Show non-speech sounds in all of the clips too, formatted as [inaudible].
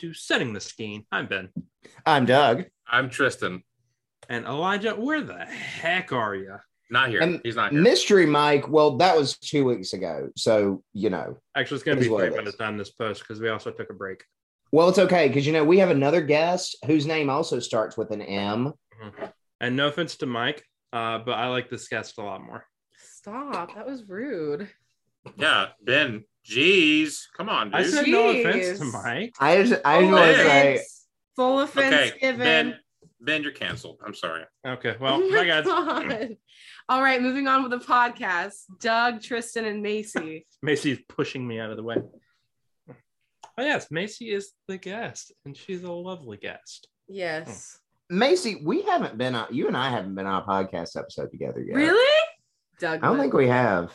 Hello and welcome to Setting the Scene. I'm Ben. I'm Doug. I'm Tristan. And Elijah, where the heck are you? Not here. And He's not here. Mystery Mike. Well, that was two weeks ago. So, you know, Actually, it's going to be what three it by the time this post because we also took a break. well, it's okay because, you know, we have another guest whose name also starts with an M. And no offense to Mike, uh, but I like this guest a lot more. Stop. That was rude. Yeah, Ben. Jeez. Come on, dude. I dude. said no offense to Mike. I just, I oh, just Full want to offense. Full offense okay, given. Ben. Ben, you're canceled. I'm sorry. Okay, [laughs] well, Oh bye my guys. God. All right, moving on with the podcast. Doug, Tristan, and Macy. [laughs] Macy's pushing me out of the way. Oh yes, Macy is the guest, and she's a lovely guest. Yes. Hmm. Macy, we haven't been on, you and I haven't been on a podcast episode together yet. Really? Doug. I don't think we have.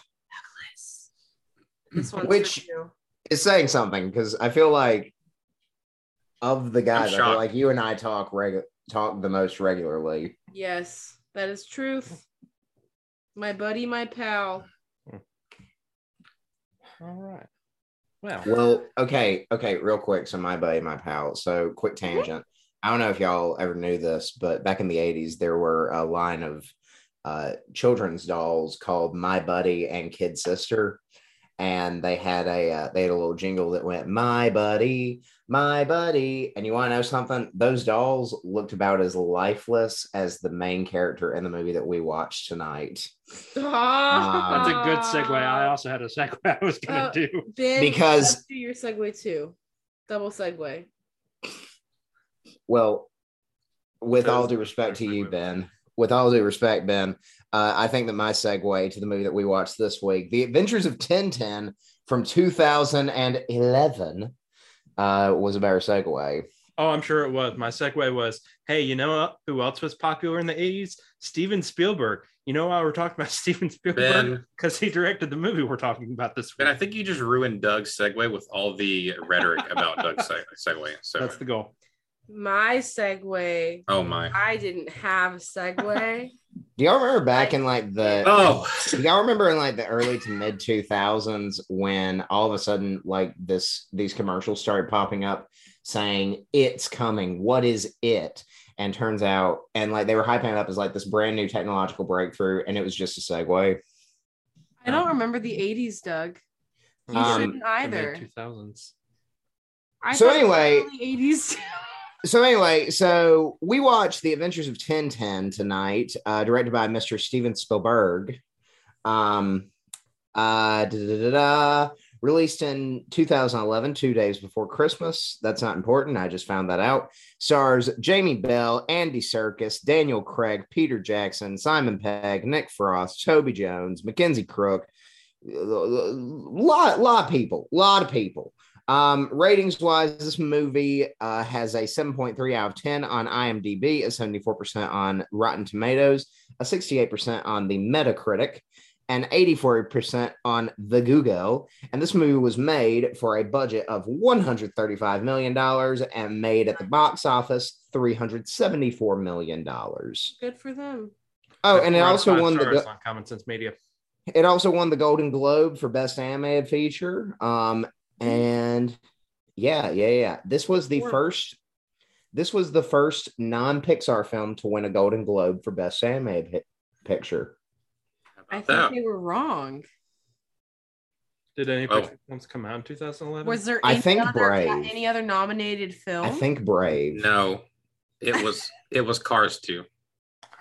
Douglas. This one's Which- for you. It's saying something because I feel like of the guys, I feel like you and I talk regu- talk the most regularly. Yes, that is truth. My buddy, my pal. All right. Well, Well, okay, okay, real quick. So my buddy, my pal. So quick tangent. I don't know if y'all ever knew this, but back in the '80s, there were a line of uh, children's dolls called My Buddy and Kid Sister, and they had a uh, they had a little jingle that went My Buddy, My Buddy. And you want to know something? Those dolls looked about as lifeless as the main character in the movie that we watched tonight. that's a good segue. I [laughs] also had a segue I was going to Uh, do. Ben, Because- do your segue too. Double segue. Well, with all due respect to you. Ben, with all due respect, Ben, uh, I think that my segue to the movie that we watched this week, The Adventures of Tintin from 2011, uh, was a better segue. Oh, I'm sure it was. My segue was, hey, you know who else was popular in the 80s? Steven Spielberg. You know why we're talking about [laughs] Steven Spielberg? Because he directed the movie we're talking about this week. And I think you just ruined Doug's segue with all the rhetoric about Doug's seg- [laughs] segue. So, That's the goal. My segue. oh my. I didn't have a segue. [laughs] Do y'all remember back in like the Oh, do y'all remember in like the early to mid 2000s when all of a sudden like this these commercials started popping up saying it's coming what is it and turns out and like they were hyping it up as like this brand new technological breakthrough and it was just a segue I don't remember the 80s, Doug. You Um, shouldn't either. Two thousands. I So thought it was anyway- early 80s. [laughs] so anyway so we watched the adventures of tintin tonight uh, directed by mr steven spielberg. Um uh da-da-da-da, released in 2011 two days before christmas. That's not important. I just found that out. Stars jamie bell andy Serkis, daniel craig peter jackson simon pegg nick frost toby jones mackenzie crook. A lot lot of people a lot of people um, ratings wise, this movie uh, has a 7.3 out of 10 on IMDb, a 74% on Rotten Tomatoes, a 68% on the Metacritic, and 84% on the Google. And this movie was made for a budget of $135 million and made at the box office $374 million. Good for them. Oh, and it also won the stars go- on Common Sense Media. it also won the Golden Globe for Best Animated Feature. Um, and yeah, yeah, yeah. This was the first. This was the first non-Pixar film to win a Golden Globe for Best Animated Pi- Picture. I think that? they were wrong. Did any Oh. Pixar films come out in 2011? Was there I any, think other, Brave. any other nominated film? I think Brave. no. It was it was Cars 2.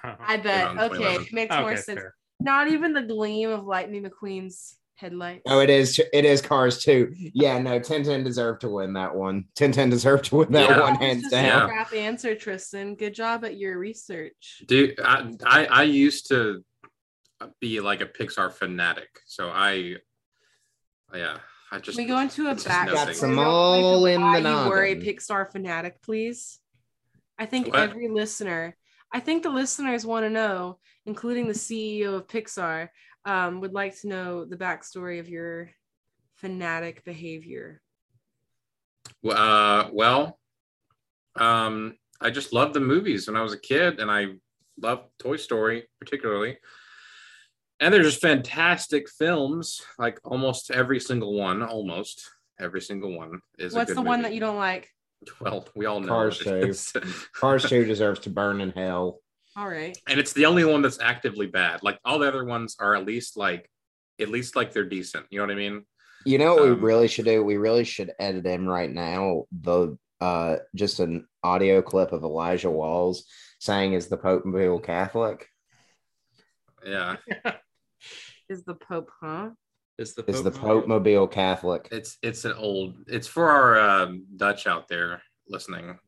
Oh, I bet. Okay, 2011. makes more sense. fair. Not even the gleam of Lightning McQueen's headlights. Oh, it is. It is Cars too. [laughs] Yeah, no. Tintin deserved to win that one. Tintin deserved to win that Yeah. one hands down. a crap answer, Tristan. Good job at your research. Dude, I, I I used to be like a Pixar fanatic. So I yeah, I just we go into a back Got some all in why the you were a. Pixar fanatic, please? I think What? every listener, I think the listeners want to know, including the CEO of Pixar, um, would like to know the backstory of your fanatic behavior. Uh, well, um, I just loved the movies when I was a kid, and I loved Toy Story particularly. And they're just fantastic films, like almost every single one, almost. Every single one is. a What's good the one that you don't like? [laughs] Well, we all know. Cars it two. is. Cars 2 deserves to burn in hell. All right. and it's the only one that's actively bad. Like all the other ones are at least like, at least like they're decent. You know what I mean? You know what Um, we really should do? We really should edit in right now the uh just an audio clip of Elijah Walls saying is the Pope Mobile Catholic? Yeah, [laughs] Is the Pope, huh? Is the Is the Pope Pope Mobile Catholic? it's it's an old. It's for our um, Dutch out there listening.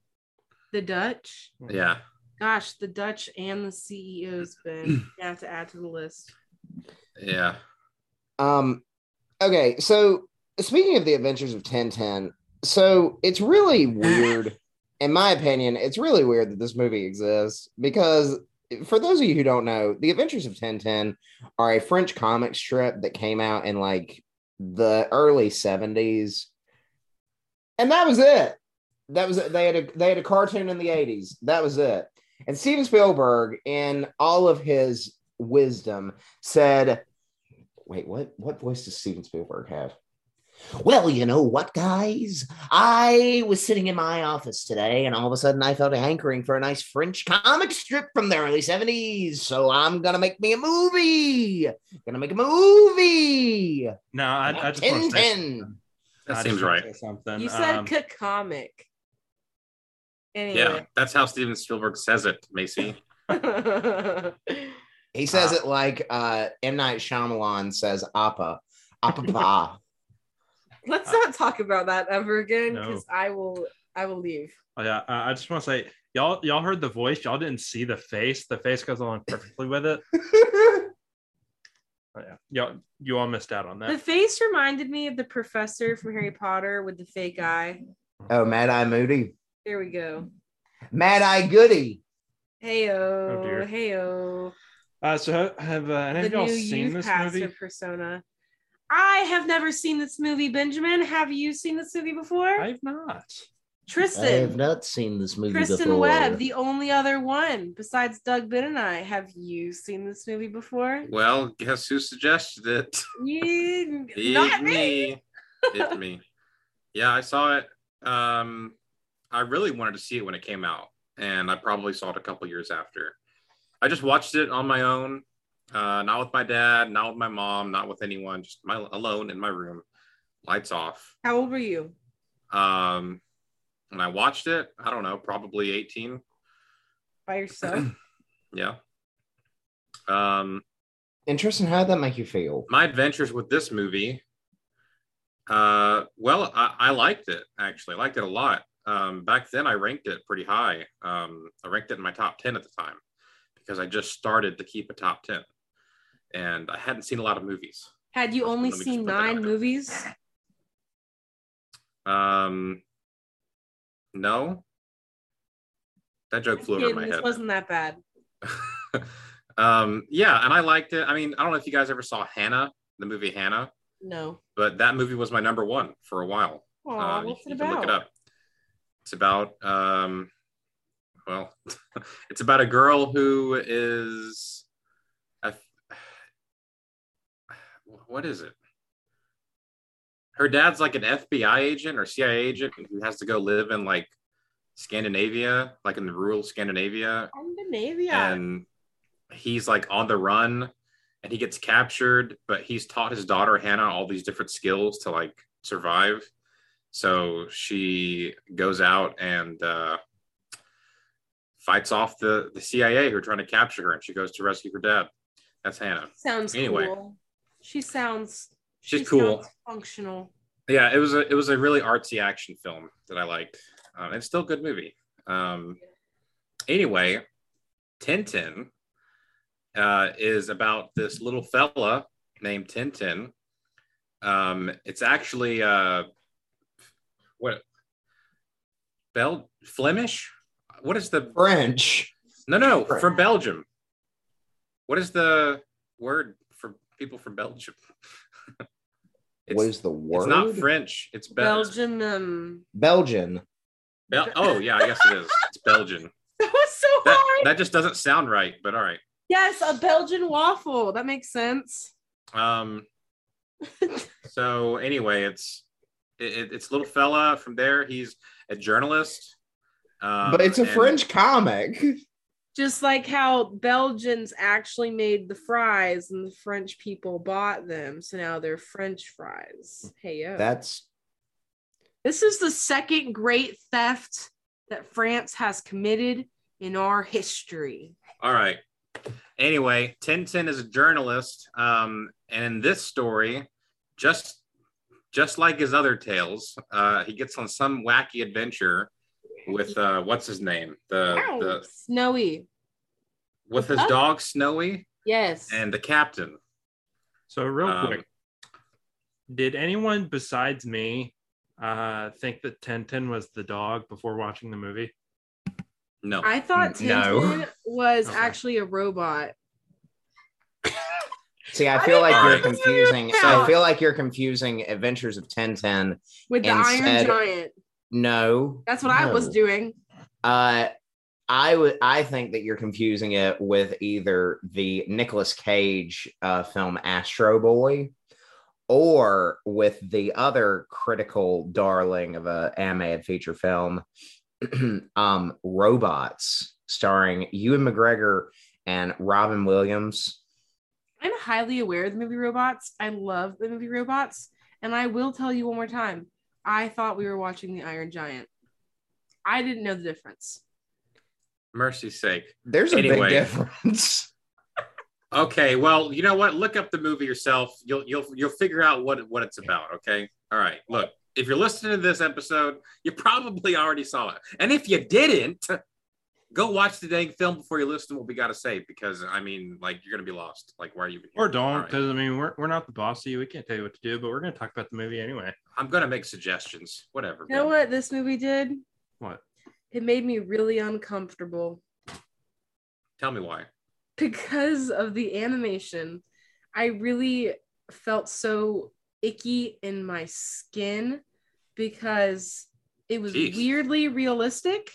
The Dutch. Yeah, Gosh, the Dutch and the CEO's [clears throat] been. You have to add to the list. yeah. Um, okay, so speaking of the Adventures of 1010, so it's really [laughs] weird, in my opinion, it's really weird that this movie exists because for those of you who don't know, the Adventures of 1010 are a French comic strip that came out in like the early 70s. And that was it. That was it. They had a they had a cartoon in the 80s. That was it. And Steven Spielberg, in all of his wisdom, said, wait, what what voice does Steven Spielberg have? Well, you know what, guys? I was sitting in my office today, and all of a sudden I felt a hankering for a nice French comic strip from the early 70s. So I'm gonna make me a movie. Gonna make a movie. No, I, I just want to say, Tintin. That I seems right. Something. You said Um, comic. Anyway. Yeah, that's how Steven Spielberg says it, Macy. [laughs] He says Ah. it like uh, M Night Shyamalan says "Appa." Appa [laughs] pa. Let's not talk about that ever again No. because I will I will leave. Oh, yeah, I I just want to say, y'all, y'all heard the voice. Y'all didn't see the face. The face goes along perfectly with it. [laughs] Oh, yeah, y'all, you all missed out on that. The face reminded me of the professor from Harry Potter with the fake eye. oh, Mad Eye Moody. There we go. Mad Eye Goody. Heyo, dear. heyo. Uh, so have, have uh, any The of y'all new seen youth this movie? persona. I have never seen this movie, Benjamin. Have you seen this movie before? I've not. Tristan. I have not seen this movie Kristen Webb, the only other one besides Doug Ben and I. Have you seen this movie before? Well, guess who suggested it? You, [laughs] It's not me. It's me. [laughs] Yeah, I saw it. Um, I really wanted to see it when it came out, and I probably saw it a couple years after. I just watched it on my own, uh, not with my dad, not with my mom, not with anyone, just my alone in my room, lights off. How old were you? Um, when I watched it, I don't know, probably 18. By yourself? [clears throat] Yeah. Um, Interesting. How did that make you feel? my adventures with this movie uh well I, I liked it actually I liked it a lot um back then i ranked it pretty high um i ranked it in my top 10 at the time because i just started to keep a top 10 and i hadn't seen a lot of movies Had you only Let me just seen put that out nine movies? um no that joke flew over my this head wasn't that bad. [laughs] um yeah and i liked it i mean i don't know if you guys ever saw hannah the movie hannah No. but that movie was my number one for a while Aw, Uh, what's you it about? look it up. It's about um, well, [laughs] it's about a girl who is a, [sighs] what is it? Her dad's like an FBI agent or CIA agent who has to go live in like Scandinavia, like in the rural Scandinavia, Scandinavia. and he's like on the run and he gets captured but he's taught his daughter hannah all these different skills to like survive so she goes out and uh, fights off the, the cia who are trying to capture her and she goes to rescue her dad that's hannah sounds anyway. cool. She sounds She's she cool. sounds functional. yeah it was a it was a really artsy action film that i liked um, it's still a good movie um, anyway tintin uh, is about this little fella named tintin um, it's actually uh, what bel flemish what is the French. no no French. from belgium what is the word for people from belgium [laughs] it's, what is the word? it's not french it's Bel- Belgian um Belgian. Bel- oh yeah, I guess it is. It's Belgian. [laughs] that was so That hard. that just doesn't sound right, but all right. yes, a Belgian waffle. That makes sense. Um. [laughs] So anyway, it's It, it- it's little fella from there. He's a journalist. Um, but it's a and- French comic. Just like how Belgians actually made the fries and the French people bought them. So now they're French fries. Hey, yo. That's this is the second great theft that France has committed in our history. All right. Anyway, Tintin is a journalist, um, and in this story, just just like his other tales, uh, he gets on some wacky adventure with uh, what's his name, the the Snowy. with his Huh? dog Snowy Yes. and the captain. So real Um, quick, did anyone besides me uh think that Tintin was the dog before watching the movie? No, I thought No. [laughs] Was Okay. actually a robot. See, I I feel didn't like you're confusing. about. I feel like you're confusing Adventures of Tintin. with the Iron Giant. No, That's what I was doing. Uh, I would. I think that you're confusing it with either the Nicolas Cage uh, film Astro Boy, or with the other critical darling of a animated feature film, [clears throat] um, Robots, starring Ewan McGregor and Robin Williams. I'm highly aware of the movie Robots. I love the movie Robots. And I will tell you one more time I thought we were watching The Iron Giant. I didn't know the difference. mercy's sake. There's a Anyway. big difference. [laughs] Okay, well, you know what? Look up the movie yourself. You'll you'll you'll figure out what what it's about. Okay. All right. Look, if you're listening to this episode, you probably already saw it, and if you didn't, go watch the dang film before you listen to what we got to say. Because I mean, like, you're gonna be lost. Like, why are you? even Or don't, All right. because I mean we're, we're not the boss of you. We can't tell you what to do, but we're gonna talk about the movie anyway. I'm gonna make suggestions. Whatever. You know man. what this movie did? What? It made me really uncomfortable Tell me why. because of the animation. I really felt so icky in my skin because it was Jeez. weirdly realistic,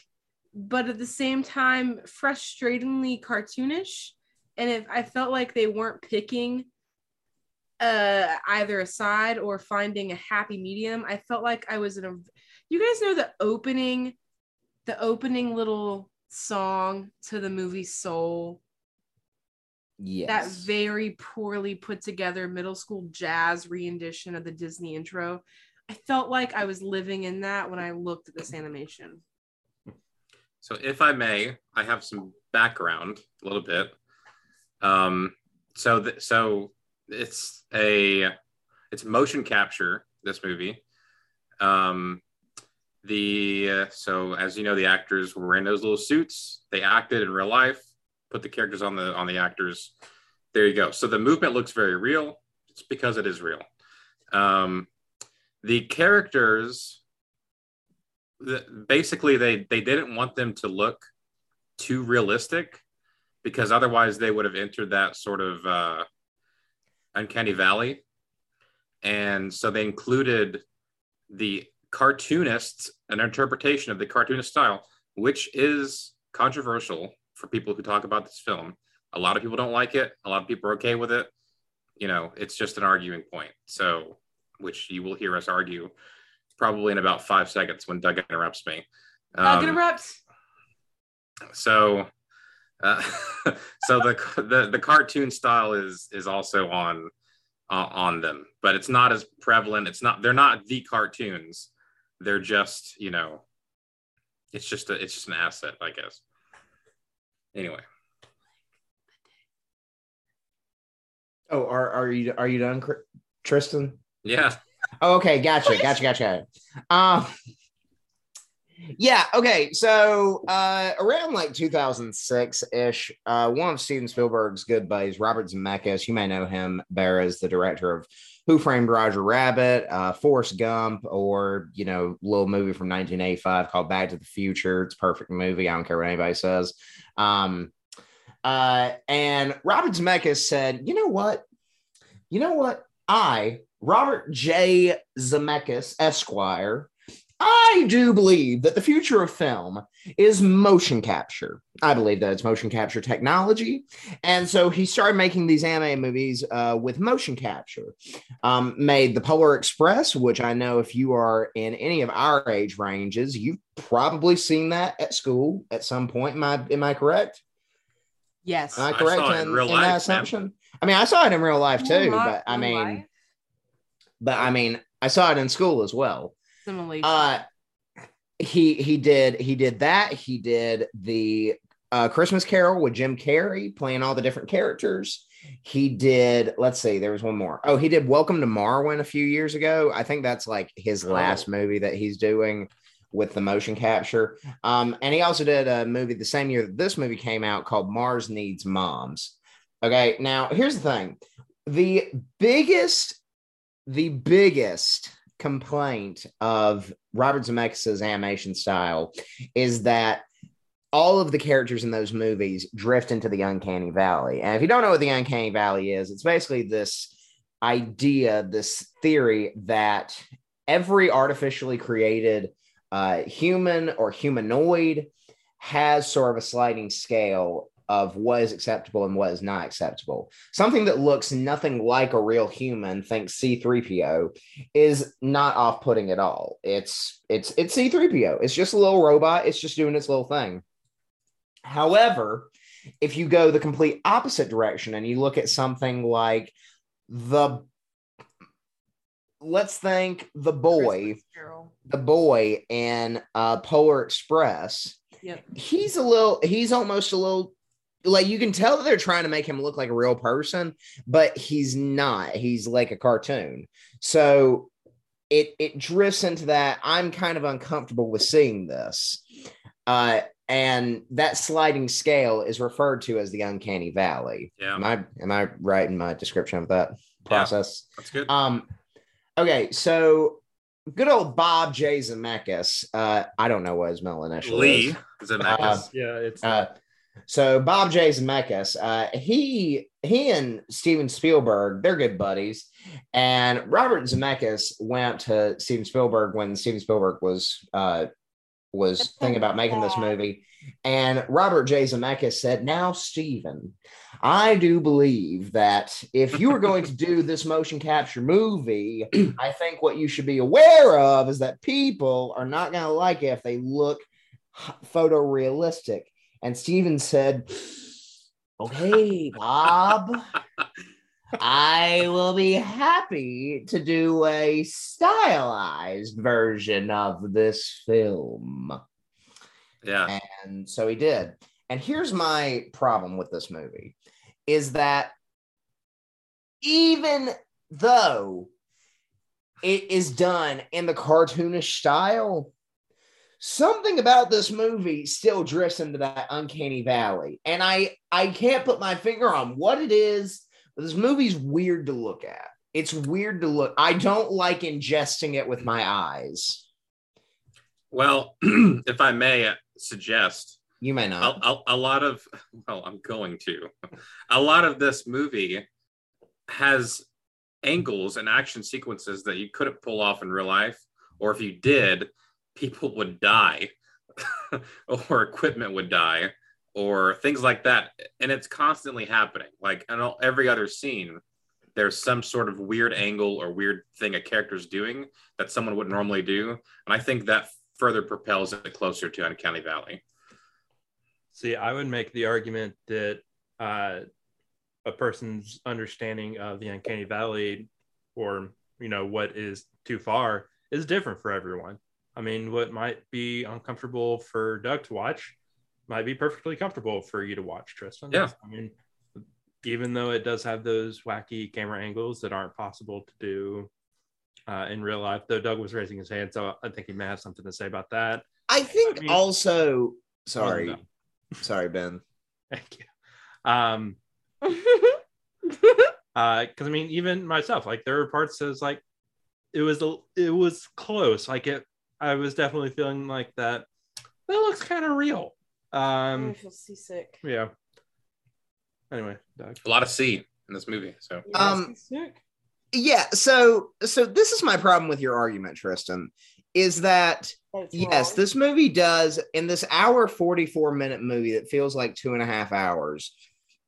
but at the same time, frustratingly cartoonish. And if I felt like they weren't picking uh either a side or finding a happy medium, I felt like I was in a you guys know the opening, the opening little song to the movie Soul Yes. that very poorly put together middle school jazz rendition of the Disney intro. I felt like I was living in that when I looked at this animation. So, if I may, I have some background a little bit. Um, so, th- so it's a it's motion capture. This movie. Um, the uh, so as you know, the actors were in those little suits. They acted in real life. Put the characters on the on the actors. There you go. So the movement looks very real. It's because it is real. Um, the characters basically they they didn't want them to look too realistic because otherwise they would have entered that sort of uh, uncanny valley. And so they included the cartoonists an interpretation of the cartoonist style which is controversial for people who talk about this film. A lot of people don't like it. A lot of people are okay with it. You know it's just an arguing point. So which you will hear us argue probably in about five seconds when Doug interrupts me. Dog Um, interrupts. so, uh, [laughs] so the, the the cartoon style is is also on uh, on them, but it's not as prevalent. It's not. They're not the cartoons. They're just you know, it's just a it's just an asset, I guess. Anyway, oh, are are you are you done, Tristan? yeah. Oh, okay, gotcha, gotcha, gotcha. Um, yeah, okay. So uh, around like 2006 ish, uh, one of Steven Spielberg's good buddies, Robert Zemeckis, you may know him better as the director of Who Framed Roger Rabbit, uh, Forrest Gump, or you know, little movie from 1985 called Back to the Future. It's a perfect movie. I don't care what anybody says. Um, uh, and Robert Zemeckis said, "You know what? You know what? I, Robert J. Zemeckis, Esquire, I do believe that the future of film is motion capture. I believe that it's motion capture technology. And so he started making these anime movies uh, with motion capture. Um, made The Polar Express, which I know if you are in any of our age ranges, you've probably seen that at school at some point. Am I, am I correct? Yes. Am I I correct saw it in, in real in life, that man. assumption? I mean, I saw it in real life too, Real but I mean, life but I mean, I saw it in school as well. Similarly, Uh, he he did he did that. He did the uh, Christmas Carol with Jim Carrey playing all the different characters. He did. Let's see, there was one more. Oh, he did Welcome to Marwen a few years ago. I think that's like his Oh. last movie that he's doing with the motion capture. Um, and he also did a movie the same year that this movie came out called Mars Needs Moms. Okay, now here's the thing: the biggest, the biggest complaint of Robert Zemeckis' animation style is that all of the characters in those movies drift into the uncanny valley. And if you don't know what the uncanny valley is, it's basically this idea, this theory that every artificially created uh, human or humanoid has sort of a sliding scale of what is acceptable and what is not acceptable. Something that looks nothing like a real human, think C3PO, is not off-putting at all. It's it's it's C3PO. It's just a little robot. It's just doing its little thing. However, if you go the complete opposite direction and you look at something like the let's think the boy, the boy in uh Polar Express, Yep. he's a little he's almost a little like you can tell that they're trying to make him look like a real person but he's not he's like a cartoon so it it drifts into that i'm kind of uncomfortable with seeing this uh and that sliding scale is referred to as the uncanny valley Yeah, am i am i right in my description of that process that's good. um, okay, so good old Bob J. Zemeckis. Uh, I don't know what his middle initial Lee is. Zemeckis. Yeah, it's Uh, so Bob J. Zemeckis, uh, he he and Steven Spielberg, they're good buddies. And Robert Zemeckis went to Steven Spielberg when Steven Spielberg was uh, was thinking about making this movie. And Robert J. Zemeckis said, Now, Steven, I do believe that if you are going to do this motion capture movie, [clears throat] I think what you should be aware of is that people are not going to like it if they look photorealistic. And Steven said, Okay, Bob, I will be happy to do a stylized version of this film. yeah, And so he did. And here's my problem with this movie is that even though it is done in the cartoonish style, something about this movie still drifts into that uncanny valley. And I I can't put my finger on what it is, but this movie's weird to look at. It's weird to look. I don't like ingesting it with my eyes. Well, [clears throat] if I may uh, suggest, You may a, not. a, a lot of, well, I'm going to, a lot of this movie has angles and action sequences that you couldn't pull off in real life, or if you did, people would die, [laughs] or equipment would die, or things like that. And it's constantly happening. Like in every other scene, there's some sort of weird angle or weird thing a character's doing that someone would normally do. And I think that further propels it closer to Uncanny Valley. See, I would make the argument that uh, a person's understanding of the uncanny valley, or you know what is too far, is different for everyone. I mean, what might be uncomfortable for Doug to watch might be perfectly comfortable for you to watch, Tristan. Yeah. I mean, even though it does have those wacky camera angles that aren't possible to do uh, in real life, though Doug was raising his hand, so I think he may have something to say about that. I think I mean- also sorry. Wasn't Sorry, Ben. [laughs] Thank you. Um, [laughs] uh because i mean even myself like there were parts that was like it was a it was close like it i was definitely feeling like that that looks kind of real Um, I feel seasick. yeah anyway Doug. A lot of sea in this movie. So Um, Seasick? Yeah, so so this is my problem with your argument, Tristan, is that That's yes, wrong. this movie does in this hour 44 minute movie that feels like two and a half hours.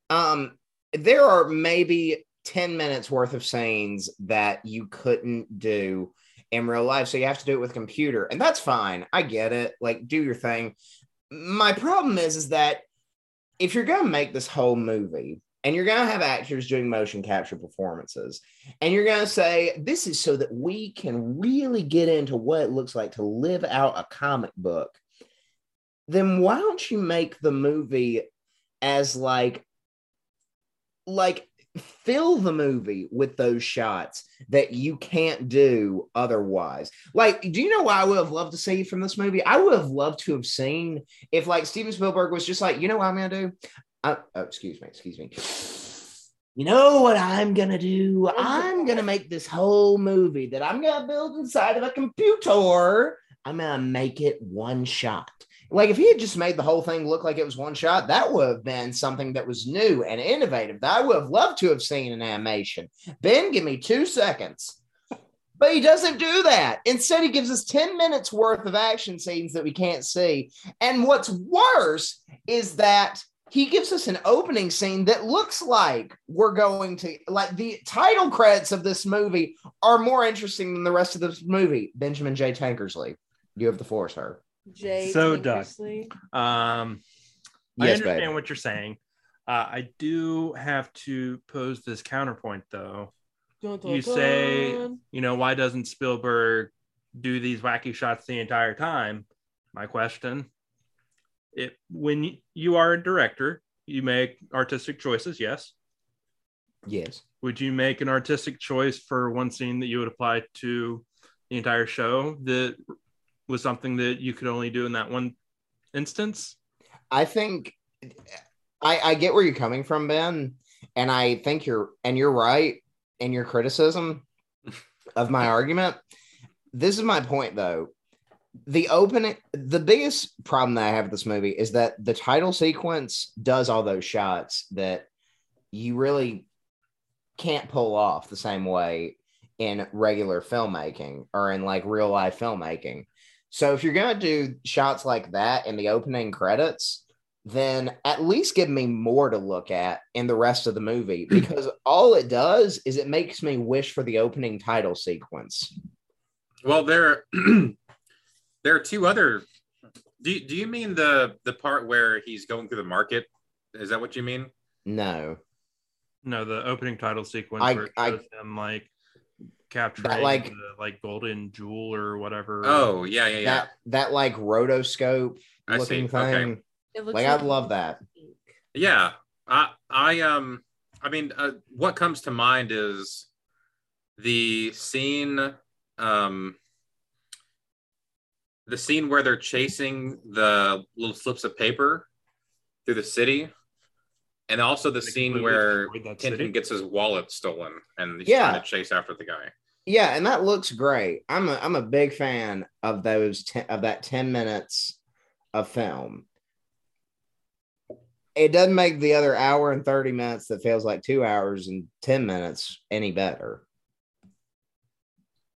Um, there are maybe 10 minutes worth of scenes that you couldn't do in real life. So you have to do it with a computer, and that's fine. I get it. Like, do your thing. My problem is, is that if you're gonna make this whole movie and you're gonna have actors doing motion capture performances, and you're going to say, This is so that we can really get into what it looks like to live out a comic book. Then why don't you make the movie as like, like, fill the movie with those shots that you can't do otherwise. Like, do you know what I would have loved to see from this movie? I would have loved to have seen if, like, Steven Spielberg was just like, you know what I'm going to do? I, oh, excuse me, excuse me. You know what I'm gonna do? I'm gonna make this whole movie that I'm gonna build inside of a computer. I'm gonna make it one shot. Like if he had just made the whole thing look like it was one shot, that would have been something that was new and innovative that I would have loved to have seen in animation. Ben, give me two seconds. But he doesn't do that. Instead, he gives us 10 minutes worth of action scenes that we can't see. And what's worse is that he gives us an opening scene that looks like we're going to like the title credits of this movie are more interesting than the rest of this movie. Benjamin J. Tankersley, you have the floor, sir. Jay So Doug. Tankersley. Um, I understand babe. what you're saying. Uh, I do have to pose this counterpoint, though. Dun, dun, You say, dun. you know, why doesn't Spielberg do these wacky shots the entire time? My question: It when you are a director, you make artistic choices. Yes. Yes. Would you make an artistic choice for one scene that you would apply to the entire show that was something that you could only do in that one instance? I think I, I get where you're coming from, Ben, and I think you're and you're right in your criticism of my [laughs] argument. This is my point, though. The opening, the biggest problem that I have with this movie is that the title sequence does all those shots that you really can't pull off the same way in regular filmmaking or in like real life filmmaking. So if you're gonna do shots like that in the opening credits, then at least give me more to look at in the rest of the movie [clears throat] because all it does is it makes me wish for the opening title sequence. Well, there, [clears throat] there are two other. Do you, do you mean the the part where he's going through the market? Is that what you mean? No, No, the opening title sequence I- where it I- shows him like capturing like- the like golden jewel or whatever. Oh, yeah, yeah, yeah. that that like rotoscope I looking see. Okay. thing. It looks Like I love that. Yeah, I, I, um, I mean, uh, what comes to mind is the scene, um, the scene where they're chasing the little slips of paper through the city, and also the They scene where destroyed that city. Tintin gets his wallet stolen and he's Yeah. trying to chase after the guy. Yeah, and that looks great. I'm a I'm a big fan of those ten, of that 10 minutes of film. It doesn't make the other hour and 30 minutes that feels like 2 hours and 10 minutes any better.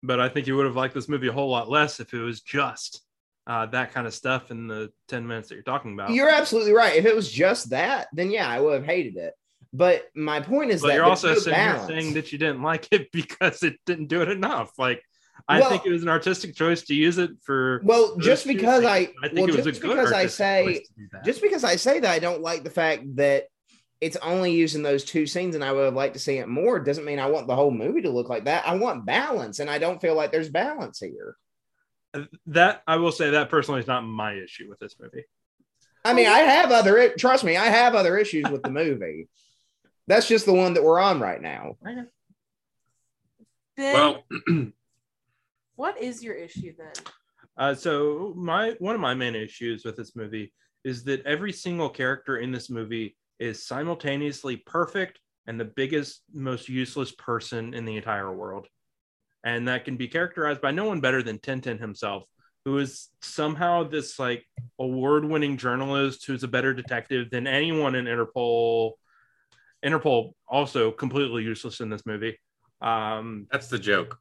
But I think you would have liked this movie a whole lot less if it was just uh, that kind of stuff in the 10 minutes that you're talking about. You're absolutely right. If it was just that, then yeah, I would have hated it. But my point is but that you're also no sitting here saying that you didn't like it [laughs] because it didn't do it enough. Like, I Well- think it was an artistic choice to use it for. well, just because things. I, I think well, it was just a good because I say choice to do that. just because I say that I don't like the fact that it's only using those two scenes and I would have liked to see it more doesn't mean I want the whole movie to look like that. I want balance and I don't feel like there's balance here. Uh, that I will say that personally is not my issue with this movie. I mean, oh, I have other trust me, I have other issues with the movie. That's just the one that we're on right now. Ben, Well, [clears throat] what is your issue then? Uh, so my one of my main issues with this movie is that every single character in this movie is simultaneously perfect and the biggest, most useless person in the entire world, and that can be characterized by no one better than Tintin himself, who is somehow this like award-winning journalist who's a better detective than anyone in Interpol. Interpol also completely useless in this movie. Um, that's the joke.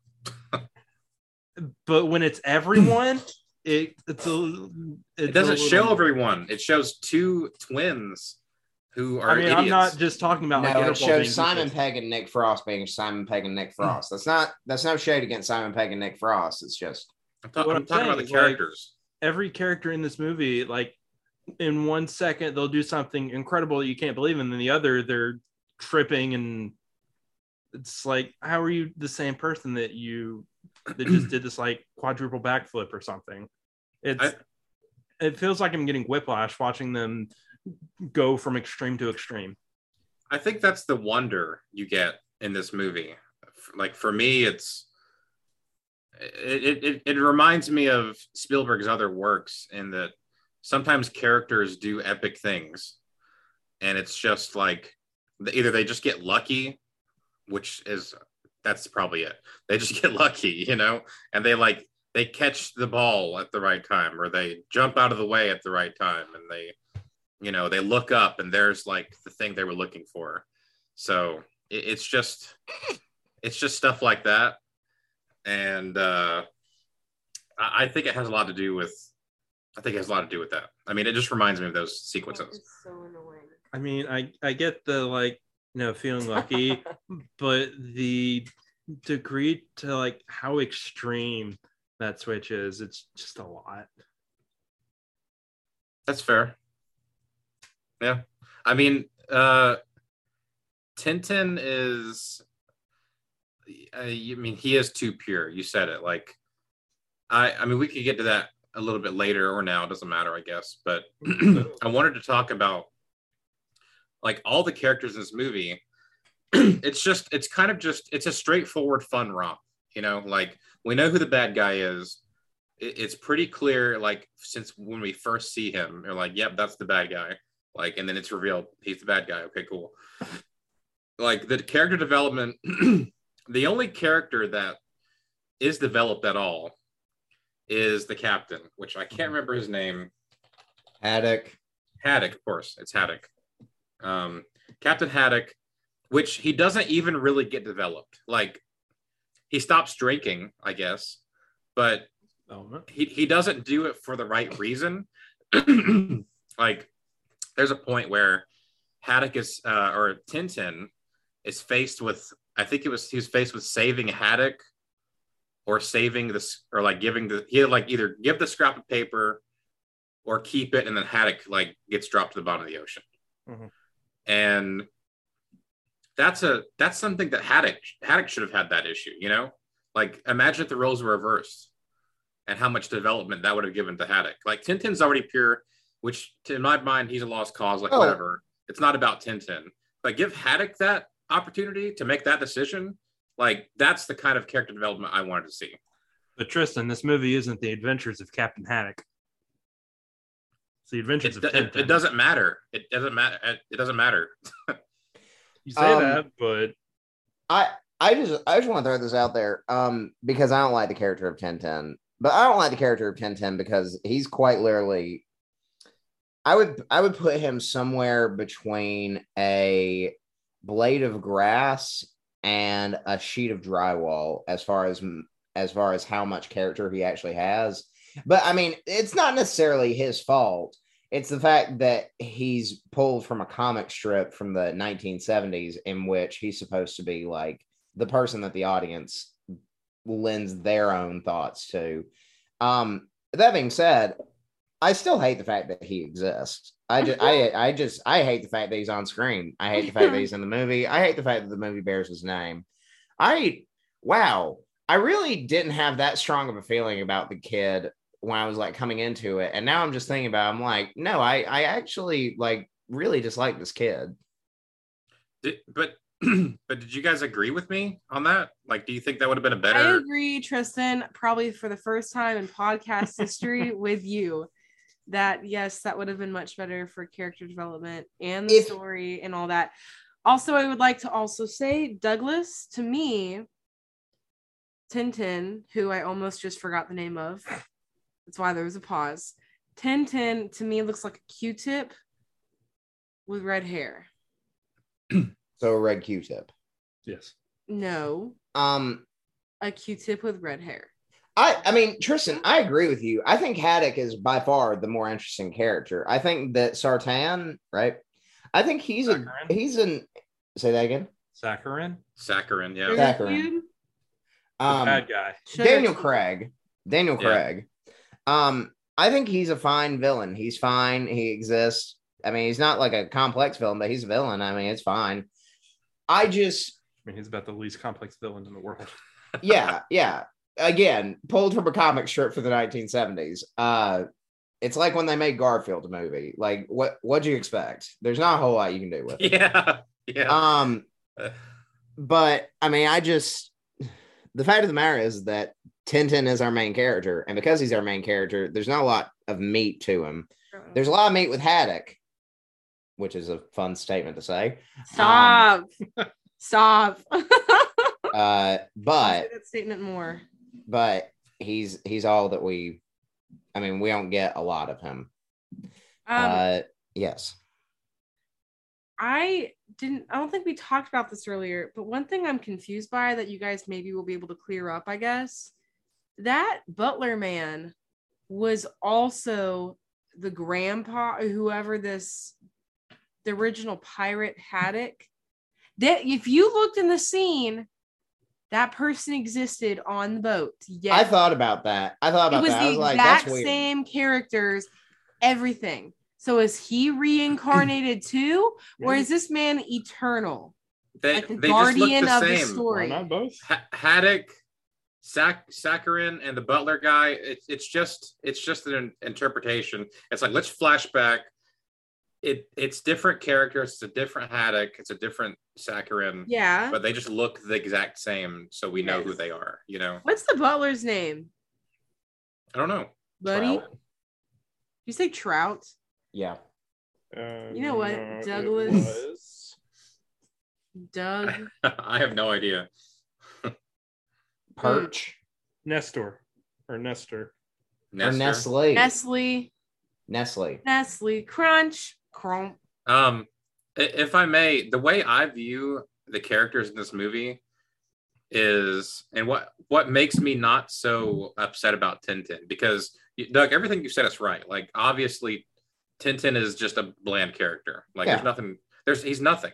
[laughs] but when it's everyone, [clears throat] it it's a It doesn't a show everyone. It shows two twins who are I mean, idiots. I'm not just talking about like no, it Interpol being shows Simon useless. Pegg and Nick Frost being Simon Pegg and Nick Frost. That's not that's no shade against Simon Pegg and Nick Frost. It's just I'm, ta- What I'm I'm talking about the saying is, like, characters. every character in this movie, like in one second they'll do something incredible that you can't believe, and then the other they're tripping and it's like, how are you the same person that you that just did this like quadruple backflip or something? It's I- it feels like I'm getting whiplash watching them go from extreme to extreme. I think that's the wonder you get in this movie. Like for me, it's it, it, it reminds me of Spielberg's other works in that sometimes characters do epic things, and it's just like either they just get lucky, which is that's probably it. They just [laughs] get lucky, you know, and they like they catch the ball at the right time, or they jump out of the way at the right time, and they you know they look up and there's like the thing they were looking for. So it, it's just it's just stuff like that. And uh I, I think it has a lot to do with i think it has a lot to do with that. I mean it just reminds me of those sequences. So. I mean, I I get the like you know feeling lucky, [laughs] but the degree to like how extreme that switch is, it's just a lot. that's fair. Yeah. I mean uh tintin is uh, i mean he is too pure. You said it. Like i i mean we could get to that a little bit later or now. It doesn't matter i guess. But [clears throat] i wanted to talk about like all the characters in this movie [clears throat] it's just it's kind of just it's a straightforward fun romp you know? Like we know who the bad guy is. It, it's pretty clear like since when we first see him you're like yep that's the bad guy. Like and then it's revealed he's the bad guy. Okay cool. Like the character development [clears throat] the only character that is developed at all is the captain which i can't remember his name. Haddock. Haddock, of course, it's Haddock. Um, Captain Haddock, which he doesn't even really get developed. Like he stops drinking, I guess, but Oh, he, he doesn't do it for the right reason. [clears throat] like there's a point where Haddock is uh, or Tintin is faced with I think it was he was faced with saving Haddock or saving this or like giving the he like either give the scrap of paper or keep it and then Haddock like gets dropped to the bottom of the ocean. Mhm. And that's a that's something that Haddock Haddock should have had that issue, you know? Like imagine if the roles were reversed and how much development that would have given to Haddock. Like Tintin's already pure, which in my mind he's a lost cause, like Oh. whatever. It's not about Tintin. But give Haddock that opportunity to make that decision. Like that's the kind of character development I wanted to see. But Tristan, this movie isn't the adventures of Captain Haddock. It's the adventures It, of it, it doesn't matter. It doesn't matter. It doesn't matter. [laughs] You say Um, that, but I I just I just want to throw this out there um because I don't like the character of Ten Ten, but I don't like the character of Ten Ten because he's quite literally I would I would put him somewhere between a blade of grass and a sheet of drywall as far as as far as how much character he actually has. But I mean, it's not necessarily his fault. It's the fact that he's pulled from a comic strip from the 1970s in which he's supposed to be like the person that the audience lends their own thoughts to. Um, that being said, I still hate the fact that he exists. I just, I, I just, I hate the fact that he's on screen. I hate the fact that he's in the movie. I hate the fact that the movie bears his name. I, wow, I really didn't have that strong of a feeling about the kid when I was like coming into it, and now I'm just thinking about. It, I'm like, no, I, I actually like really dislike this kid. Did, but [clears throat] but did you guys agree with me on that? Like, do you think that would have been a better? I agree, Tristan, probably for the first time in podcast history [laughs] with you. That yes, that would have been much better for character development and the If- story and all that. Also, I would like to also say Douglas to me, Tintin, who I almost just forgot the name of. That's why there was a pause. Tintin to me looks like a Q-tip with red hair. [clears throat] So a red Q-tip. yes. No, Um, a Q-tip with red hair. I, I mean, Tristan, I agree with you. I think Haddock is by far the more interesting character. I think that Sartan, right? I think he's a he's an say that again. Sakharine, Sakharine, yeah. Sakharine. cube? the Um, bad guy. Daniel. Craig. Daniel Yeah. Craig. Um, I think he's a fine villain. He's fine. He exists. I mean, he's not like a complex villain, but he's a villain. I mean, it's fine. I just, I mean, he's about the least complex villain in the world. [laughs] yeah, yeah. Again, pulled from a comic strip for the 1970s. Uh, it's like when they made Garfield a movie. Like, what what'd you expect? There's not a whole lot you can do with it. Yeah. Yeah. Um, but I mean, I just the fact of the matter is that Tintin is our main character, and because he's our main character, there's not a lot of meat to him. There's a lot of meat with Haddock, which is a fun statement to say. Stop. [laughs] Stop. [laughs] Uh, but that statement more. but he's he's all that we. I mean, we don't get a lot of him. Um, uh, yes. I didn't I don't think we talked about this earlier, but one thing I'm confused by that you guys maybe will be able to clear up, I guess. That butler man was also the grandpa or whoever this the original pirate Haddock. That if you looked in the scene, that person existed on the boat. Yeah. I thought about that. I thought it about was that. I the was like, exact that's same characters, everything. So is he reincarnated [clears throat] too, or is this man eternal? they like the they just look guardian the of the same. story. Why not both? Ha- Haddock, Sac- Sakharine, and the Butler guy. It's it's just it's just an interpretation. It's like let's flashback. It it's different characters. It's a different Haddock. It's a different Sakharine. Yeah. But they just look the exact same, so we know who they are. You know, What's the butler's name, I don't know. buddy? Trout. You say Trout? Yeah. Uh, you know what, Douglas? Doug. [laughs] I have no idea. Perch Nestor or Nestor. or Nestor. Nestle. Nestle. Nestle. Nestle. Crunch. Crump. Um, i- if I may, the way I view the characters in this movie is, and what what makes me not so upset about Tintin because you- Doug, everything you said is right. Like obviously, Tintin is just a bland character. Like Yeah. there's nothing. There's he's nothing.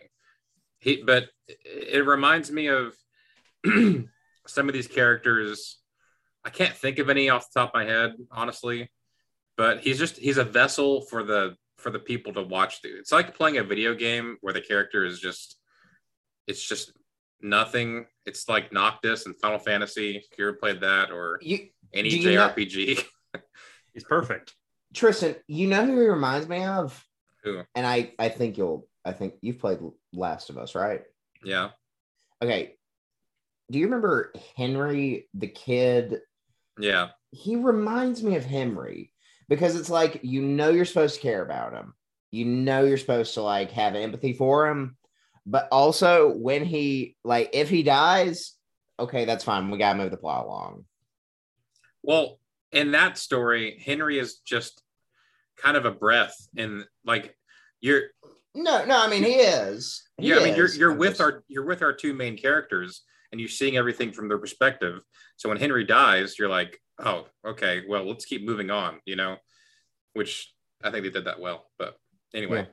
He, but it- it reminds me of [clears throat] some of these characters. I can't think of any off the top of my head, honestly. But he's just he's a vessel for the for the people to watch. Dude. It's like playing a video game where the character is just it's just nothing. It's like Noctis and Final Fantasy. If you ever played that or You any Do you know- JRPG. He's [laughs] perfect. Tristan, you know who he reminds me of? Who? And I I think you'll I think you've played Last of Us, right? yeah. Okay. Do you remember Henry the kid? Yeah. He reminds me of Henry because it's like you know you're supposed to care about him. You know you're supposed to like have empathy for him, but also when he like if he dies, okay, that's fine. We gotta move the plot along. Well, in that story, Henry is just kind of a breath and like you're No, no, I mean he is. He yeah, I mean you're you're I'm with just- our you're with our two main characters and you're seeing everything from their perspective. So when Henry dies, you're like, oh, okay, well, let's keep moving on, you know, which I think they did that well. But anyway, Yeah.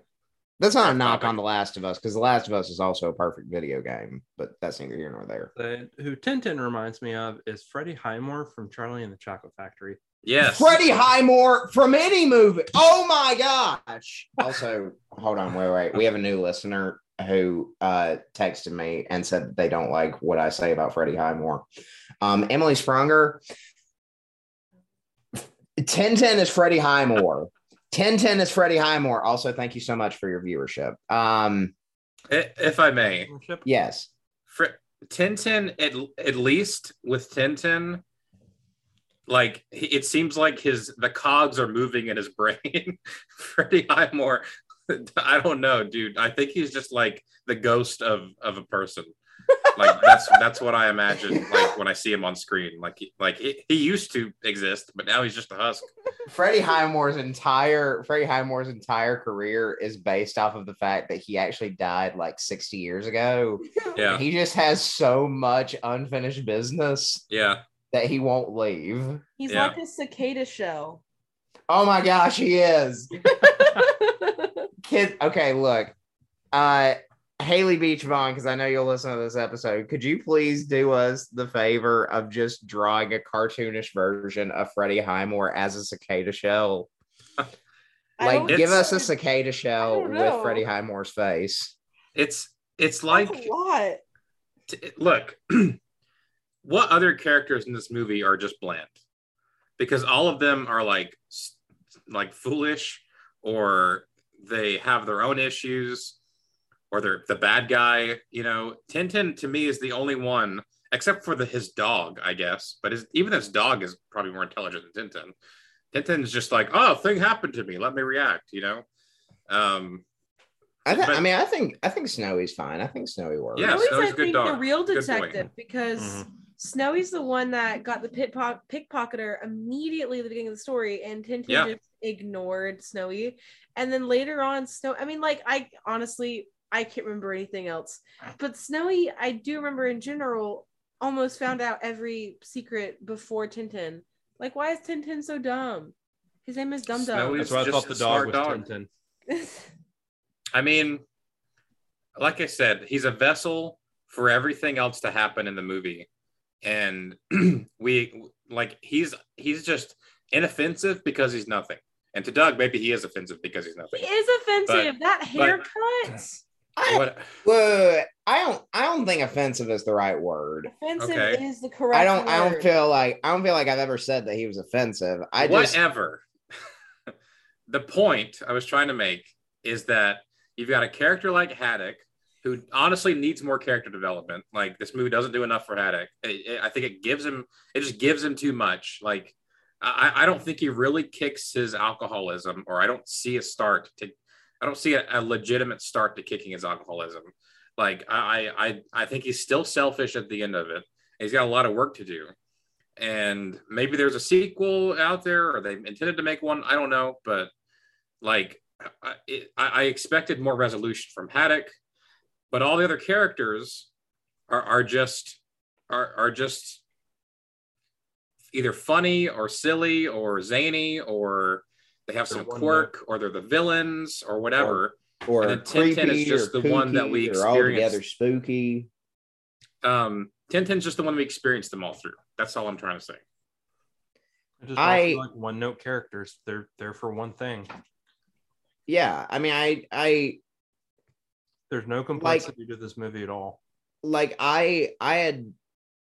That's not a knock on The Last of Us because The Last of Us is also a perfect video game, but that's neither here nor there. The, who Tintin reminds me of is Freddie Highmore from Charlie and the Chocolate Factory. yes, Freddie Highmore from any movie. Oh my gosh. Also, hold on, wait, wait. We have a new listener who uh texted me and said that they don't like what I say about Freddie Highmore. Um, Emily Sprunger. Tintin is Freddie Highmore. Tintin is Freddie Highmore. Also, thank you so much for your viewership. Um, if I may, yes. Fr- Tintin at at least with Tintin, like it seems like his the cogs are moving in his [laughs] brain. Freddie Highmore, [laughs] I don't know, dude. I think he's just like the ghost of of a person. Like that's that's what I imagine. Like when I see him on screen, like he, like he, he used to exist, but now he's just a husk. Freddie Highmore's entire Freddie Highmore's entire career is based off of the fact that he actually died like 60 years ago. Yeah, He just has so much unfinished business. yeah. that he won't leave. He's Yeah. like a cicada shell. Oh my gosh, he is. [laughs] Kid, okay, look. Uh Haley Beach Vaughn, because I know you'll listen to this episode. Could you please do us the favor of just drawing a cartoonish version of Freddie Highmore as a cicada shell? Like, give us a cicada shell with know. Freddie Highmore's face. It's it's like a lot. t- look, [clears throat] what other characters in this movie are just bland? Because all of them are like like foolish, or they have their own issues, or they're the bad guy. You know, Tintin to me is the only one, except for the his dog, I guess. But his, even his dog is probably more intelligent than Tintin. Tintin's just like, oh, thing happened to me. Let me react. You know. Um, I, th- But- I mean, I think I think Snowy's fine. I think Snowy works. Yeah, Snowy's, Snowy's I a good think, dog. the real detective because Mhm. Snowy's the one that got the pit po- pickpocketer immediately at the beginning of the story, and Tintin Yeah. just ignored Snowy. And then later on, Snow. I mean, like I honestly, I can't remember anything else, but Snowy, I do remember in general, almost found out every secret before Tintin. Like, why is Tintin so dumb? His name is Dum Dum. That's why I thought the dog was dog. Tintin. [laughs] I mean, like I said, he's a vessel for everything else to happen in the movie. And [clears throat] we like he's he's just inoffensive because he's nothing. And to Doug, maybe he is offensive because he's not. he is offensive. that haircut. I, What Whoa, I don't I don't think offensive is the right word. Offensive Okay. is the correct. I don't I don't feel like I don't feel like I've ever said that he was offensive. I just whatever. [laughs] the point I was trying to make is that you've got a character like Haddock who honestly needs more character development. Like this movie doesn't do enough for Haddock. It- it- I think it gives him it just gives him too much. Like I, I don't think he really kicks his alcoholism, or I don't see a start to I don't see a, a legitimate start to kicking his alcoholism. Like I, I I think he's still selfish at the end of it. He's got a lot of work to do and maybe there's a sequel out there or they intended to make one i don't know but like I, it, I expected more resolution from haddock but all the other characters are, are just are, are just either funny or silly or zany or they have some one quirk or they're the villains or whatever or and then Tintin is just or the one that we kooky or altogether experienced. spooky. um tintin's just the one we experienced them all through that's all i'm trying to say I just I- I, like one note characters. They're there for one thing. Yeah, I mean, I I There's no complexity to this movie at all. like I I had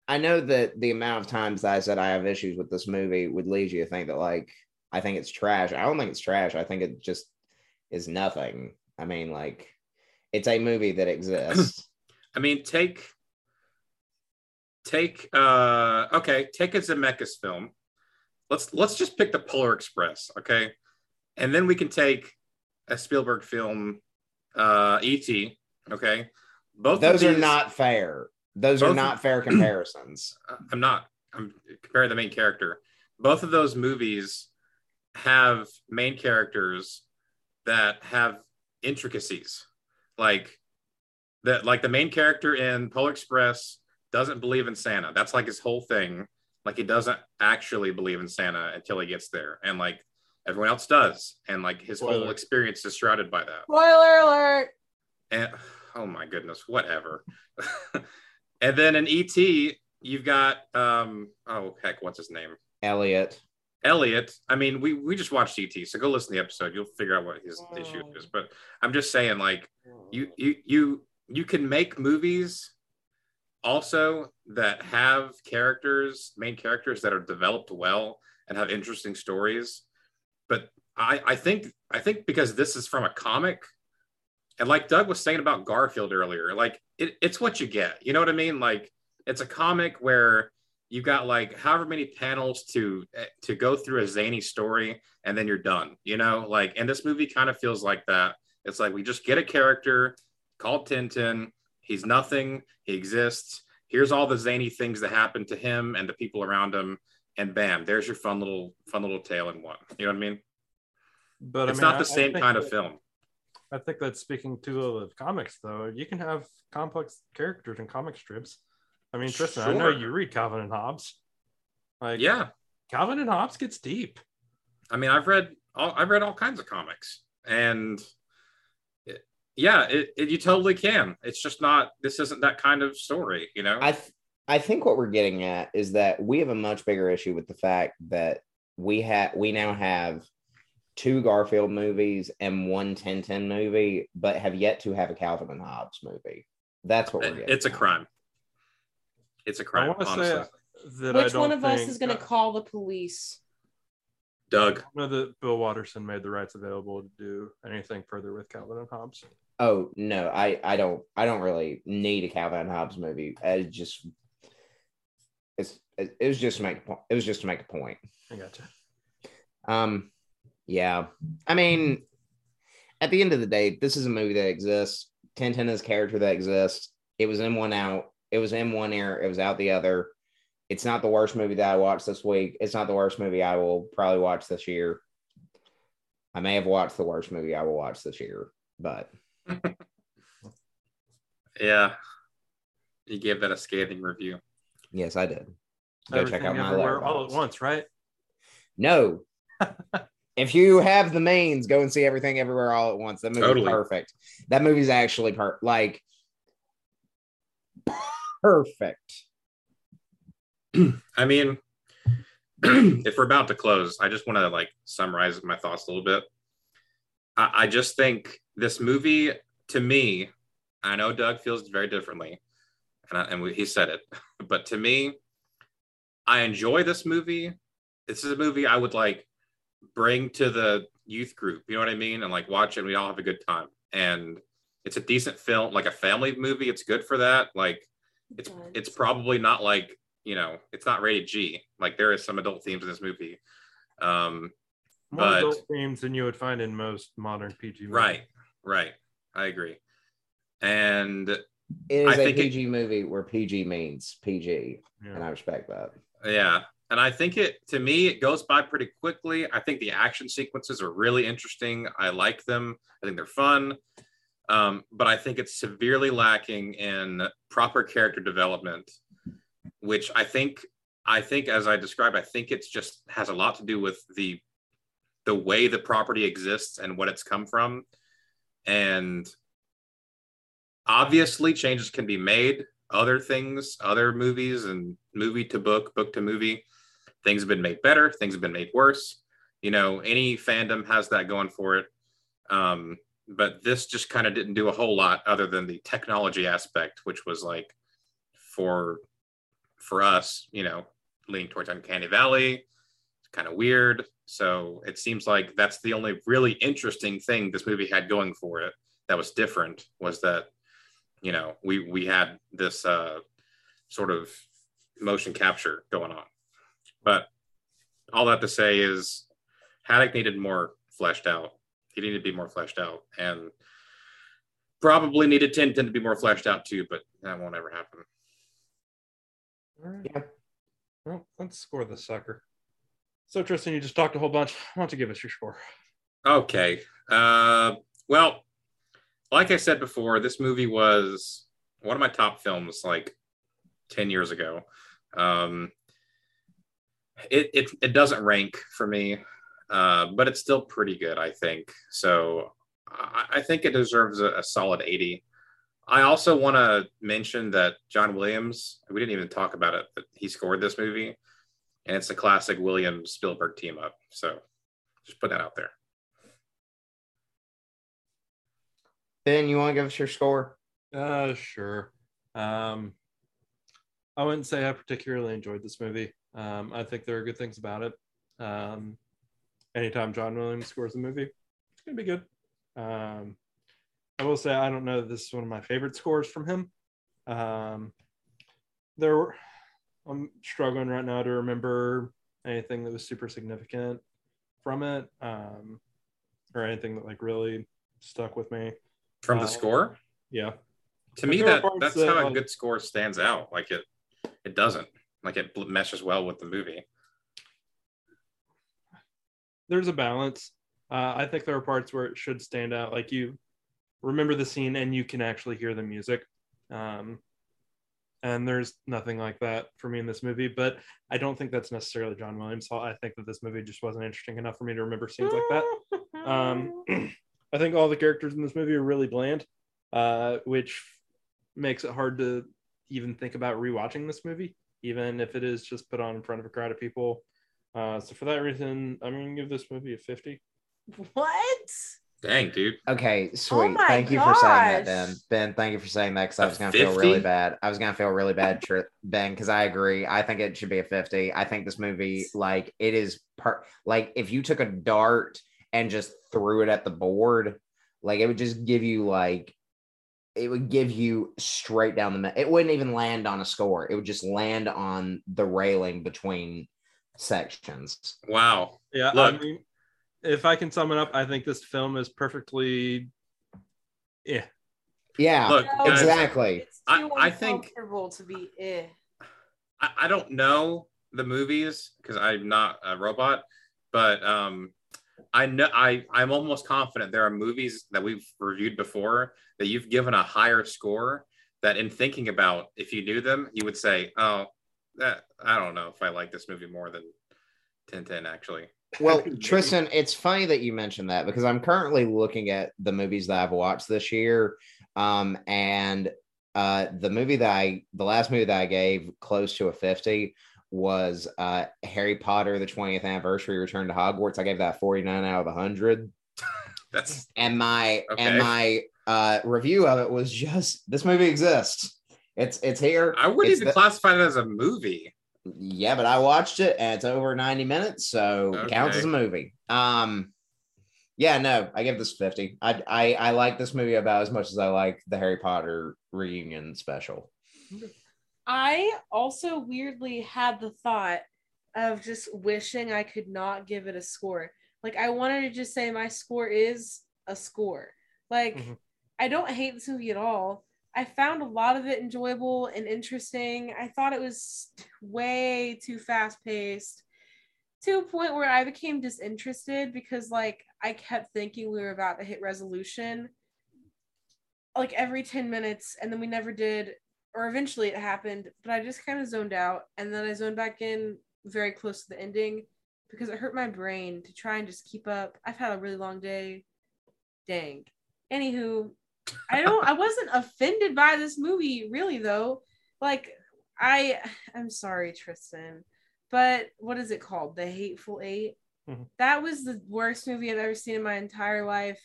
I know that the amount of times that I said I have issues with this movie would lead you to think that like I think it's trash. I don't think it's trash. I think it just is nothing. I mean, like it's a movie that exists. [clears throat] I mean, take take uh okay, take a Zemeckis film. Let's let's just pick the Polar Express, okay? And then we can take a Spielberg film, uh E.T., okay? Both of Those are not fair. Those are Both- not fair [clears throat] comparisons. I'm not. I'm comparing the main character. Both of those movies have main characters that have intricacies. Like that like the main character in Polar Express doesn't believe in Santa. That's like his whole thing. Like he doesn't actually believe in Santa until he gets there. And like everyone else does. And like his whole experience is shrouded by that. Spoiler alert. And oh my goodness, whatever. [laughs] and then in ET, you've got um oh heck, what's his name? Elliot. Elliot. I mean, we we just watched ET, so go listen to the episode. You'll figure out what his issue is. But I'm just saying, like, you you you you can make movies also that have characters, main characters that are developed well and have interesting stories. But I I think I think because this is from a comic, and like Doug was saying about Garfield earlier, like it, it's what you get. You know what I mean? Like it's a comic where you got like however many panels to eh, to go through a zany story and then you're done you know? Like and this movie kind of feels like that. It's like we just get a character called tintin. He's nothing. He exists. Here's all the zany things that happen to him and the people around him and bam there's your fun little fun little tale in one you know what i mean? But it's I mean, not the I same think kind of that- film I think that's speaking to the comics, though. You can have complex characters in comic strips. I mean, Tristan, I know you read Calvin and Hobbes. Like Yeah, Calvin and Hobbes gets deep. I mean, I've read all I've read all kinds of comics, and it- yeah, it, it you totally can. It's just not. This isn't that kind of story, you know. I th- I think what we're getting at is that we have a much bigger issue with the fact that we have we now have two Garfield movies and one Tintin movie, but have yet to have a Calvin and Hobbes movie. That's what we're getting. it's a at. crime. It's a crime. want to Honestly, say that I Which don't one of us is going to call the police? Doug. I know that Bill Watterson made the rights available to do anything further with Calvin and Hobbes. Oh no, I I don't I don't really need a Calvin and Hobbes movie. I just it's it, it was just to make a point. It was just to make a point. I gotcha. Um, yeah. I mean, at the end of the day, this is a movie that exists. Tintin is a character that exists. It was in one out. It was in one ear. It was out the other. It's not the worst movie that I watched this week. It's not the worst movie I will probably watch this year. I may have watched the worst movie I will watch this year, but [laughs] Yeah, you gave that a scathing review. yes, I did. Go Everything check out my everywhere all at once, right? No. [laughs] if you have the mains, go and see everything everywhere all at once. That movie's Totally. perfect. That movie's actually per- like perfect. [clears throat] I mean, [clears throat] if we're about to close, I just want to like summarize my thoughts a little bit. I, I just think this movie, to me, I know Doug feels very differently, and, I, and we, he said it, [laughs] but to me, I enjoy this movie. This is a movie I would like bring to the youth group. You know what I mean? And like watch it. And we all have a good time. And it's a decent film, like a family movie. It's good for that. Like it's it's probably not like you know it's not rated G. Like there is some adult themes in this movie. Um, More But- adult themes than you would find in most modern PG movies. right, right. I agree. And It is I a think it- PG movie where PG means PG, and I respect that. yeah, and I think it to me it goes by pretty quickly. I think the action sequences are really interesting. I like them. I think they're fun. Um, but I think it's severely lacking in proper character development, which I think I think as I described, I think it's just has a lot to do with the the way the property exists and what it's come from. And obviously changes can be made. Other things, other movies and movie to book, book to movie, things have been made better, things have been made worse. You know, any fandom has that going for it. Um, but this just kind of didn't do a whole lot other than the technology aspect, which was like for for us, you know, leaning towards Uncanny Valley, kind of weird. So it seems like that's the only really interesting thing this movie had going for it that was different was that you know we we had this uh, sort of motion capture going on. But all that to say is Haddock needed more fleshed out. He needed to be more fleshed out and probably needed Tintin to be more fleshed out too, but that won't ever happen. All right. Yeah. Well, let's score this sucker. So, Tristan, you just talked a whole bunch. [laughs] Why don't you give us your score? Okay. Uh, well, like I said before, this movie was one of my top films like 10 years ago. Um, it, it, it doesn't rank for me, uh, but it's still pretty good, I think. So I, I think it deserves a, a solid 80. I also want to mention that John Williams, we didn't even talk about it, but he scored this movie, and it's a classic Williams Spielberg team up. So just put that out there. Ben, you want to give us your score? Uh, sure. Um, I wouldn't say I particularly enjoyed this movie. Um, I think there are good things about it. Um, anytime John Williams scores a movie, it's gonna be good. Um, I will say I don't know that this is one of my favorite scores from him. Um, there, were, I'm struggling right now to remember anything that was super significant from it, um, or anything that like really stuck with me. From the Uh, score, Yeah. to me that that's that, how a like- good score stands out. Like it, it doesn't. Like it meshes well with the movie. there's a balance. Uh, I think there are parts where it should stand out. Like you remember the scene and you can actually hear the music. Um, and there's nothing like that for me in this movie. But I don't think that's necessarily John Williams' fault. I think that this movie just wasn't interesting enough for me to remember scenes like that. [laughs] Um, [clears throat] I think all the characters in this movie are really bland, uh, which makes it hard to even think about rewatching this movie, even if it is just put on in front of a crowd of people. Uh, so for that reason, I'm gonna give this movie a 50. what? Dang, dude. Okay, sweet. my thank you for saying that. Ben. Ben, thank you for saying that because I was gonna feel really bad. I was gonna feel really bad, Tr- Ben, because I agree. I think it should be a fifty. I think this movie, like, it is per like if you took a dart and just threw it at the board, like it would just give you like it would give you straight down the middle. It wouldn't even land on a score. It would just land on the railing between sections. Wow. Yeah, Look. I mean, if I can sum it up, I think this film is perfectly, yeah, Yeah, Look, No, exactly. It's I- too I think- to be eh. I, I don't know the movies because I'm not a robot, but um, I know I I'm almost confident there are movies that we've reviewed before that you've given a higher score. That in thinking about if you knew them, you would say, "Oh, that I don't know if I like this movie more than Tintin actually." Well, [laughs] Tristan, it's funny that you mentioned that because I'm currently looking at the movies that I've watched this year. Um, and uh, the movie that I, the last movie that I gave close to a 50 was uh, Harry Potter, the 20th anniversary return to Hogwarts. I gave that 49 out of 100. [laughs] That's And my, Okay. and my uh, review of it was just this movie exists. It's, it's here. I wouldn't It's even the- classify it as a movie. yeah, but I watched it and it's over 90 minutes, so it counts as a movie. Um yeah, no, I give this 50. I, I I like this movie about as much as I like the Harry Potter reunion special. I also weirdly had the thought of just wishing I could not give it a score. Like I wanted to just say my score is a score. Like Mhm. I don't hate this movie at all. I found a lot of it enjoyable and interesting. I thought it was way too fast paced to a point where I became disinterested because like I kept thinking we were about to hit resolution like every 10 minutes and then we never did or eventually it happened but I just kind of zoned out and then I zoned back in very close to the ending because it hurt my brain to try and just keep up. I've had a really long day. Dang. Anywho, I don't I wasn't [laughs] offended by this movie really though. Like I I'm sorry Tristan, but what is it called? The Hateful 8. Mhm. That was the worst movie I've ever seen in my entire life.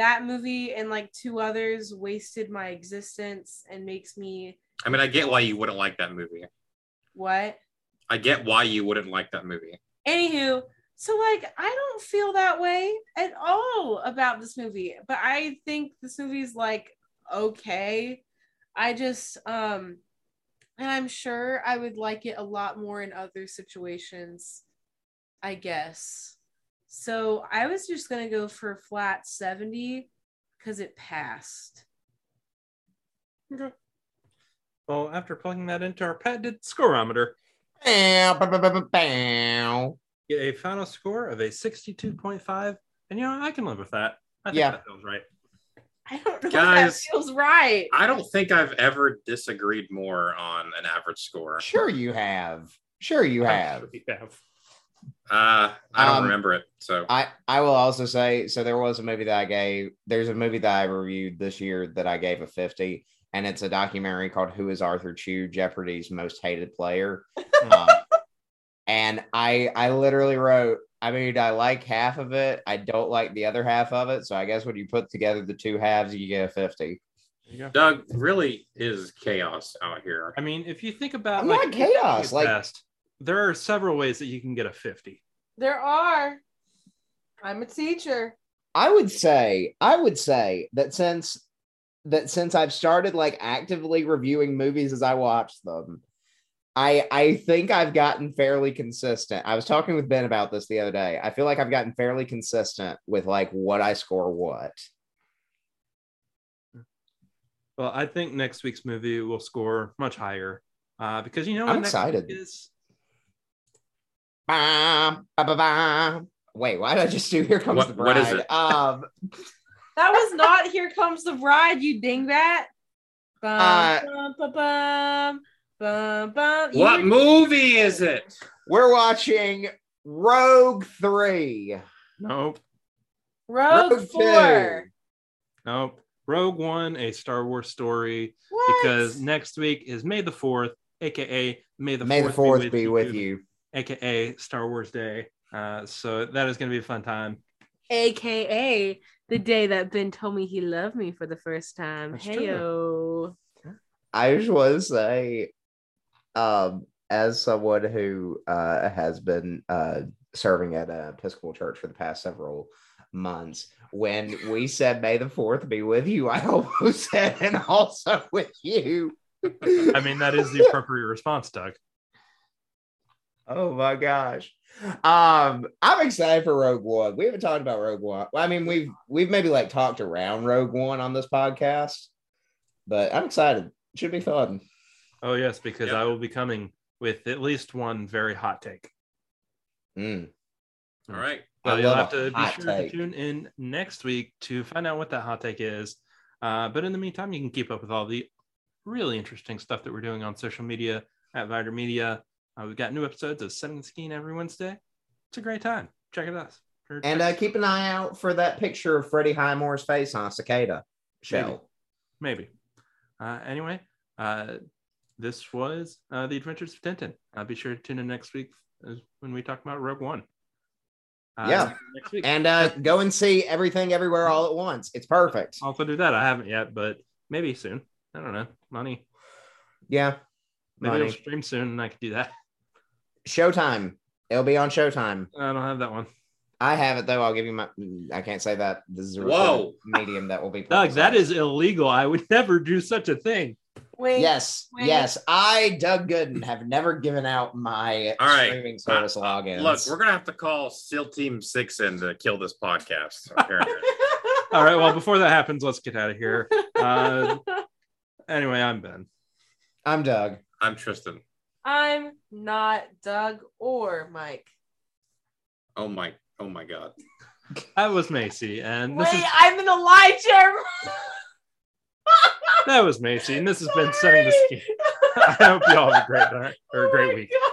That movie and like two others wasted my existence and makes me I mean, I get why you wouldn't like that movie. what? I get why you wouldn't like that movie. Anywho, so like I don't feel that way at all about this movie, but I think this movie's like okay. I just um and I'm sure I would like it a lot more in other situations, I guess. So I was just gonna go for a flat 70 because it passed. Okay. Well, after plugging that into our patented scoreometer, get a final score of a 62.5. And you know, I can live with that. I think Yeah. that feels right. I don't know if Guys, that feels right. I don't think I've ever disagreed more on an average score. Sure you have. Sure you have. We have. Uh, I don't Um, remember it. So I, I will also say so there was a movie that I gave there's a movie that I reviewed this year that I gave a 50 and it's a documentary called Who is Arthur Chu Jeopardy's most hated player [laughs] um, and I I literally wrote I mean I like half of it I don't like the other half of it so I guess when you put together the two halves you get a 50 There. Doug really is chaos out here. I mean, if you think about I'm like, not chaos, its like- best, there are several ways that you can get a 50. There are. I'm a teacher. I would say I would say that since that since I've started like actively reviewing movies as I watch them, I I think I've gotten fairly consistent. I was talking with Ben about this the other day. I feel like I've gotten fairly consistent with like what I score what. Well, I think next week's movie will score much higher uh, because you know I'm what next week excited. is Bam, ba, ba, bam. Wait, why did I just do Here Comes What- the Bride? is it? Um, [laughs] That was not Here Comes the Bride, you dingbat. Bum, Uh, bum, bum, bum, bum, bum. You What were- movie is it? We're watching Rogue 3. Nope. Rogue, Rogue Four. Nope. Rogue One, a Star Wars story, What? because next week is May the 4th, aka May the 4th, May the 4th be with you. Aka Star Wars Day. Uh, so that is going to be a fun time. AKA the day that Ben told me he loved me for the first time. That's Hey yo. I just want to say, um, as someone who uh, has been uh, serving at an Episcopal church for the past several months, when we said May the 4th be with you, I [laughs] almost said, and also with you. I mean, that is the appropriate response, Doug. Oh my gosh. Um, I'm excited for Rogue One. We haven't talked about Rogue One. Well, I mean, we've we've maybe like talked around Rogue One on this podcast, but I'm excited. It should be fun. Oh, yes, because Yep. I will be coming with at least one very hot take. Mm. All right. So I you'll have to be sure take. to tune in next week to find out what that hot take is. Uh, but in the meantime, you can keep up with all the really interesting stuff that we're doing on social media at Vider Media. Uh, we've got new episodes of Setting the Skiing every Wednesday. It's a great time. Check it out. And uh, keep an eye out for that picture of Freddie Highmore's face on a cicada shell. maybe. Uh, anyway, uh, this was uh, the Adventures of Tintin. Uh, be sure to tune in next week when we talk about Rogue One. Uh, Yeah. next week. And uh, go and see everything everywhere all at once. It's perfect. also do that. I haven't yet, but maybe soon. I don't know. Money. Yeah. Maybe Money. it'll stream soon and I can do that. Showtime. It'll be on Showtime. I don't have that one. I have it though. I'll give you my. I can't say that. This is a Whoa. medium that will be. Doug, that is illegal. I would [laughs] never do such a thing. Wait. Yes, Wait. yes. I, Doug Gooden, have never given out my All right. streaming service Uh, logins. Look, we're gonna have to call SEAL Team Six in to kill this podcast. Apparently. [laughs] All right. Well, before that happens, let's get out of here. Uh, [laughs] anyway, I'm Ben. I'm Doug. I'm Tristan. I'm not Doug or Mike. Oh my, oh my God. That was Macy, and this Wait, is I'm in a lie chair. that was Macy, and this has been [laughs] setting the scheme. [laughs] I hope you all have a great night or a great Oh my week. God.